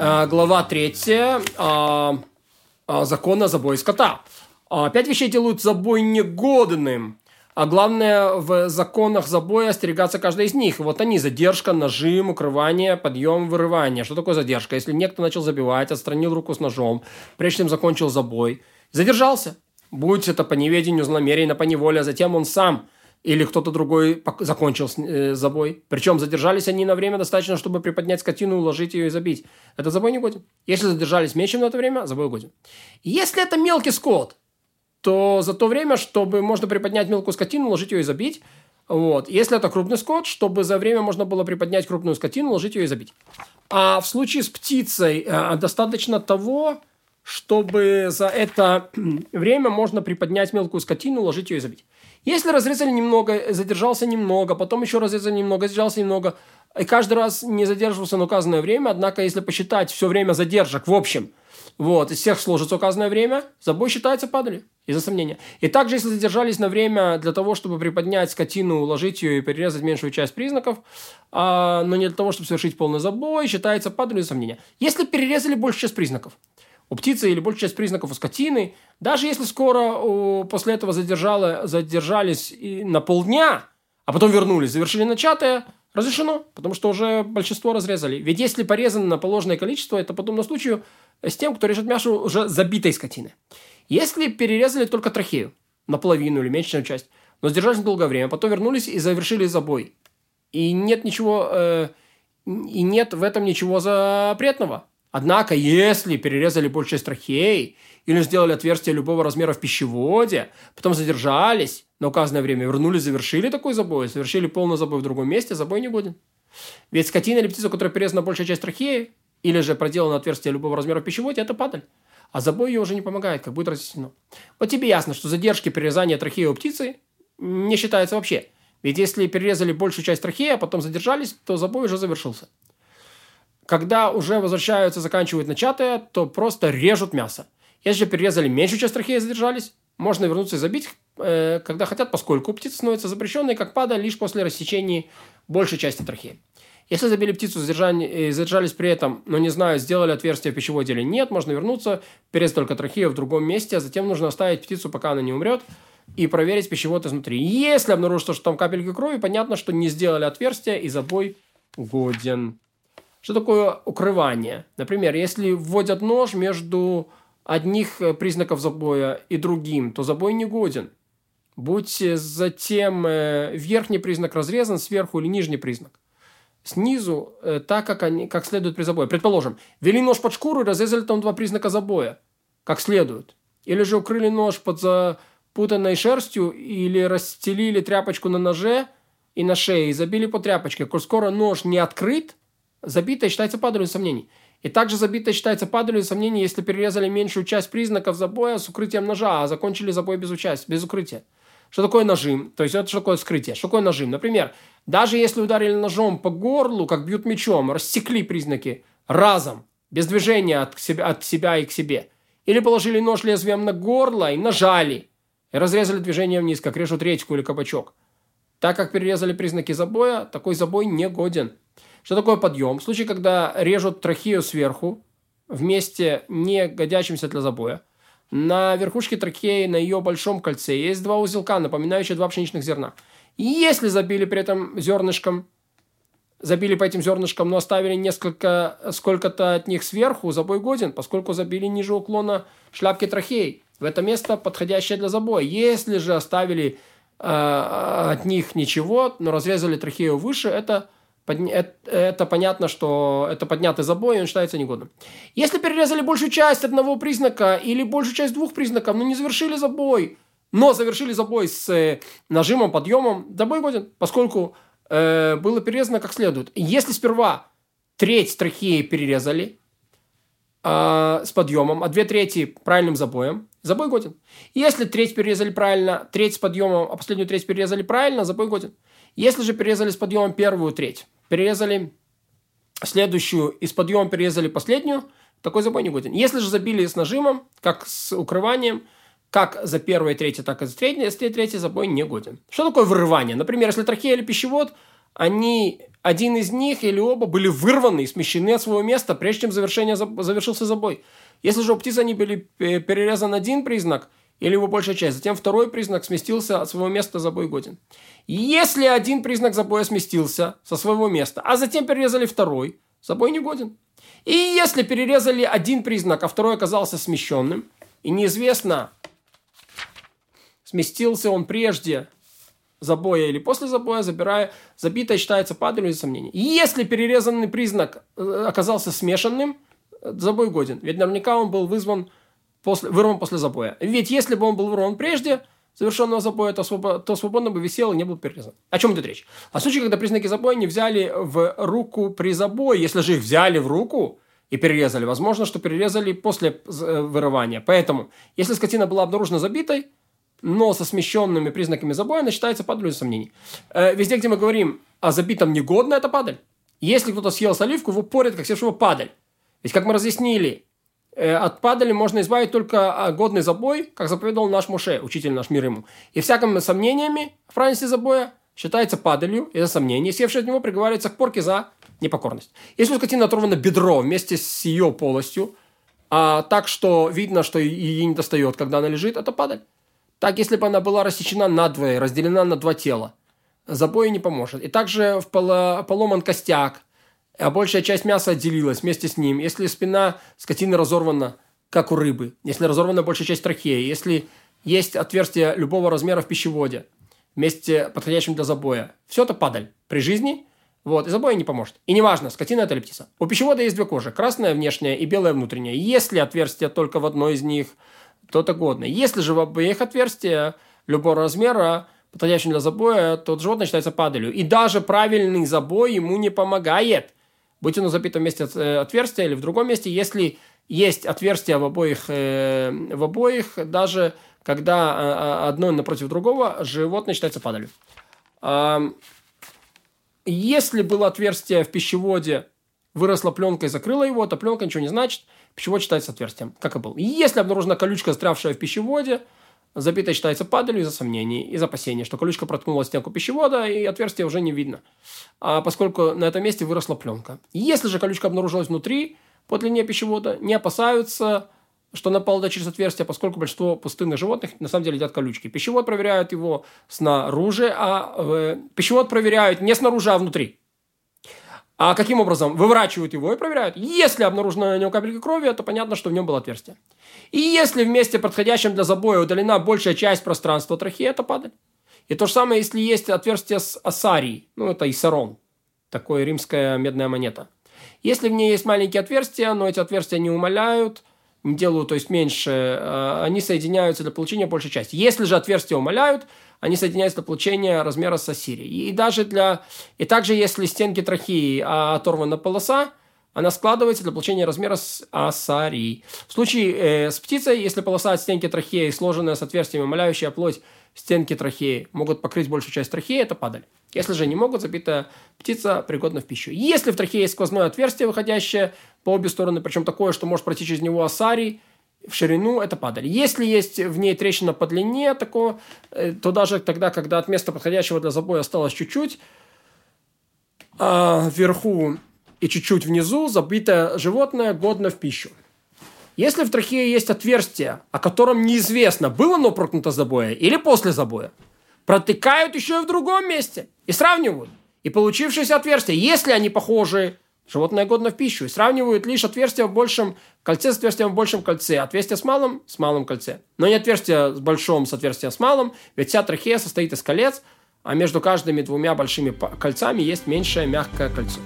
Э, глава 3. А, а, закон о забое скота. А, пять вещей делают забой негодным. А главное, в законах забоя остерегаться каждой из них. Вот они, задержка, нажим, укрывание, подъем, вырывание. Что такое задержка? Если некто начал забивать, отстранил руку с ножом, прежде чем закончил забой, задержался. Будь это по неведению, злонамеренно, по неволе, а затем он сам или кто-то другой закончил э, забой. Причем задержались они на время достаточно, чтобы приподнять скотину, уложить ее и забить. Это забой не годен. Если задержались меньше, чем на это время, забой годен. Если это мелкий скот, то за то время, чтобы можно приподнять мелкую скотину, ложить ее и забить. Вот. Если это крупный скот, чтобы за время можно было приподнять крупную скотину, ложить ее и забить. А в случае с птицей э, достаточно того, чтобы за это время можно приподнять мелкую скотину, ложить ее и забить. Если разрезали немного, задержался немного, потом еще разрезали немного, задержался немного, и каждый раз не задерживался на указанное время, однако если посчитать все время задержек в общем – вот, из всех сложится указанное время, забой считается падали из-за сомнения. И также, если задержались на время для того, чтобы приподнять скотину, уложить ее и перерезать меньшую часть признаков, а, но не для того, чтобы совершить полный забой, считается падали из-за сомнения. Если перерезали большую часть признаков, у птицы или большую часть признаков у скотины, даже если скоро после этого задержало, задержались и на полдня, а потом вернулись, завершили начатое, разрешено, потому что уже большинство разрезали. Ведь если порезано на положенное количество, это подобно случаю, с тем, кто режет мясо уже забитой скотины. Если перерезали только трахею, наполовину или меньшую часть, но сдержались долгое время, потом вернулись и завершили забой. И нет ничего, э, и нет в этом ничего запретного. Однако, если перерезали большую часть трахеи или сделали отверстие любого размера в пищеводе, потом задержались на указанное время, вернулись, завершили такой забой, совершили полный забой в другом месте, забой не годен. Ведь скотина или птица, у которой перерезана большая часть трахеи, или же проделано отверстие любого размера в пищеводе, это падаль. А забой ее уже не помогает, как будет разъяснено. Вот тебе ясно, что задержки перерезания трахеи у птицы не считается вообще. Ведь если перерезали большую часть трахеи, а потом задержались, то забой уже завершился. Когда уже возвращаются, заканчивают начатое, то просто режут мясо. Если перерезали меньшую часть трахеи и задержались, можно вернуться и забить, э, когда хотят, поскольку птица становится запрещенной, как пада, лишь после рассечения большей части трахеи. Если забили птицу, задержали, задержались при этом, но не знаю, сделали отверстие в пищеводе или нет, можно вернуться, перерезать только трахею в другом месте, а затем нужно оставить птицу, пока она не умрет, и проверить пищевод изнутри. Если обнаружится, что там капельки крови, понятно, что не сделали отверстие, и забой годен. Что такое укрывание? Например, если вводят нож между одних признаков забоя и другим, то забой не годен. Будь затем э, верхний признак разрезан сверху или нижний признак снизу э, так, как, они, как следует при забое. Предположим, вели нож под шкуру и разрезали там два признака забоя, как следует. Или же укрыли нож под запутанной шерстью или расстелили тряпочку на ноже и на шее и забили по тряпочке. Коль скоро нож не открыт, забитое считается падалью сомнений. И также забитое считается падалью сомнений, если перерезали меньшую часть признаков забоя с укрытием ножа, а закончили забой без, участия, без укрытия. Что такое нажим? То есть это что такое скрытие? Что такое нажим? Например, даже если ударили ножом по горлу, как бьют мечом, рассекли признаки разом, без движения от себя, от себя и к себе. Или положили нож лезвием на горло и нажали, и разрезали движение вниз, как режут редьку или кабачок. Так как перерезали признаки забоя, такой забой не годен. Что такое подъем? В случае, когда режут трахею сверху, вместе не годящимся для забоя, на верхушке трахеи, на ее большом кольце, есть два узелка, напоминающие два пшеничных зерна. И если забили при этом зернышком, забили по этим зернышкам, но оставили несколько, сколько-то от них сверху, забой годен, поскольку забили ниже уклона шляпки трахеи. В это место подходящее для забоя. Если же оставили э, от них ничего, но разрезали трахею выше, это это, понятно, что это поднятый забой, и он считается негодным. Если перерезали большую часть одного признака или большую часть двух признаков, но не завершили забой, но завершили забой с э, нажимом, подъемом, забой годен, поскольку э, было перерезано как следует. Если сперва треть трахеи перерезали э, с подъемом, а две трети правильным забоем, забой годен. Если треть перерезали правильно, треть с подъемом, а последнюю треть перерезали правильно, забой годен. Если же перерезали с подъемом первую треть, перерезали следующую и с подъемом перерезали последнюю, такой забой не годен. Если же забили с нажимом, как с укрыванием, как за первое третье, так и за третье, если третий забой не годен. Что такое вырывание? Например, если трахея или пищевод они, один из них или оба были вырваны и смещены от своего места, прежде чем завершение, завершился забой. Если же у птиц они были перерезан один признак или его большая часть, затем второй признак сместился от своего места забой годен. Если один признак забоя сместился со своего места, а затем перерезали второй, забой не годен. И если перерезали один признак, а второй оказался смещенным, и неизвестно, сместился он прежде забоя или после забоя, забирая, забитое считается падалью из сомнений. Если перерезанный признак э, оказался смешанным, забой годен. Ведь наверняка он был вызван после, вырван после забоя. Ведь если бы он был вырван прежде совершенного забоя, то, свобо, то свободно бы висел и не был перерезан. О чем идет речь? О случае, когда признаки забоя не взяли в руку при забое. Если же их взяли в руку и перерезали, возможно, что перерезали после э, вырывания. Поэтому, если скотина была обнаружена забитой, но со смещенными признаками забоя, она считается падалью сомнений. Э, везде, где мы говорим о забитом негодно, это падаль. Если кто-то съел соливку, его порят, как совершенно падаль. Ведь, как мы разъяснили, от падали можно избавить только а, годный забой, как заповедовал наш Муше, учитель наш мир ему. И всякими сомнениями в правильности забоя считается падалью из-за сомнений. Севший от него приговаривается к порке за непокорность. Если у скотины оторвано бедро вместе с ее полостью, а так, что видно, что ей не достает, когда она лежит, это падаль. Так, если бы она была рассечена надвое, разделена на два тела, забой не поможет. И также в поломан костяк, а большая часть мяса отделилась вместе с ним. Если спина скотины разорвана, как у рыбы, если разорвана большая часть трахеи, если есть отверстие любого размера в пищеводе, вместе подходящим для забоя, все это падаль при жизни, вот, и забоя не поможет. И неважно, скотина это или птица. У пищевода есть две кожи, красная внешняя и белая внутренняя. Если отверстие только в одной из них, то это годно. Если же в обеих отверстия любого размера, подходящим для забоя, то животное считается падалью. И даже правильный забой ему не помогает будь оно забито вместе э, отверстия или в другом месте, если есть отверстия в обоих, э, в обоих даже когда э, одно напротив другого, животное считается падалью. Если было отверстие в пищеводе, выросла пленка и закрыла его, то пленка ничего не значит, пищевод считается отверстием, как и был. Если обнаружена колючка, застрявшая в пищеводе, Забитая считается падалью из-за сомнений, из опасения, что колючка проткнула стенку пищевода, и отверстие уже не видно, а поскольку на этом месте выросла пленка. Если же колючка обнаружилась внутри, по длине пищевода, не опасаются, что напала через отверстие, поскольку большинство пустынных животных на самом деле едят колючки. Пищевод проверяют его снаружи, а э, пищевод проверяют не снаружи, а внутри. А каким образом? Выворачивают его и проверяют. Если обнаружена на нем капелька крови, то понятно, что в нем было отверстие. И если в месте, подходящем для забоя, удалена большая часть пространства трахеи, это падаль. И то же самое, если есть отверстие с асарией, ну это исарон, такое римская медная монета. Если в ней есть маленькие отверстия, но эти отверстия не умаляют, делают, то есть меньше, э, они соединяются для получения большей части. Если же отверстия умаляют, они соединяются для получения размера с осирией. И даже для... И также, если стенки трахеи оторвана полоса, она складывается для получения размера с асарий. В случае э, с птицей, если полоса от стенки трахеи, сложенная с отверстиями, умоляющая плоть стенки трахеи, могут покрыть большую часть трахеи, это падаль. Если же не могут, забитая птица пригодна в пищу. Если в трахее есть сквозное отверстие, выходящее по обе стороны, причем такое, что может пройти через него асарий, в ширину это падаль. Если есть в ней трещина по длине, такого, э, то даже тогда, когда от места подходящего для забоя осталось чуть-чуть, а вверху и чуть-чуть внизу забитое животное годно в пищу. Если в трахее есть отверстие, о котором неизвестно, было оно проткнуто забоя или после забоя, протыкают еще и в другом месте и сравнивают. И получившиеся отверстия, если они похожи, животное годно в пищу. И сравнивают лишь отверстие в большем кольце с отверстием в большем кольце, отверстие с малым с малым кольце. Но не отверстие с большим с отверстием с малым, ведь вся трахея состоит из колец, а между каждыми двумя большими кольцами есть меньшее мягкое кольцо.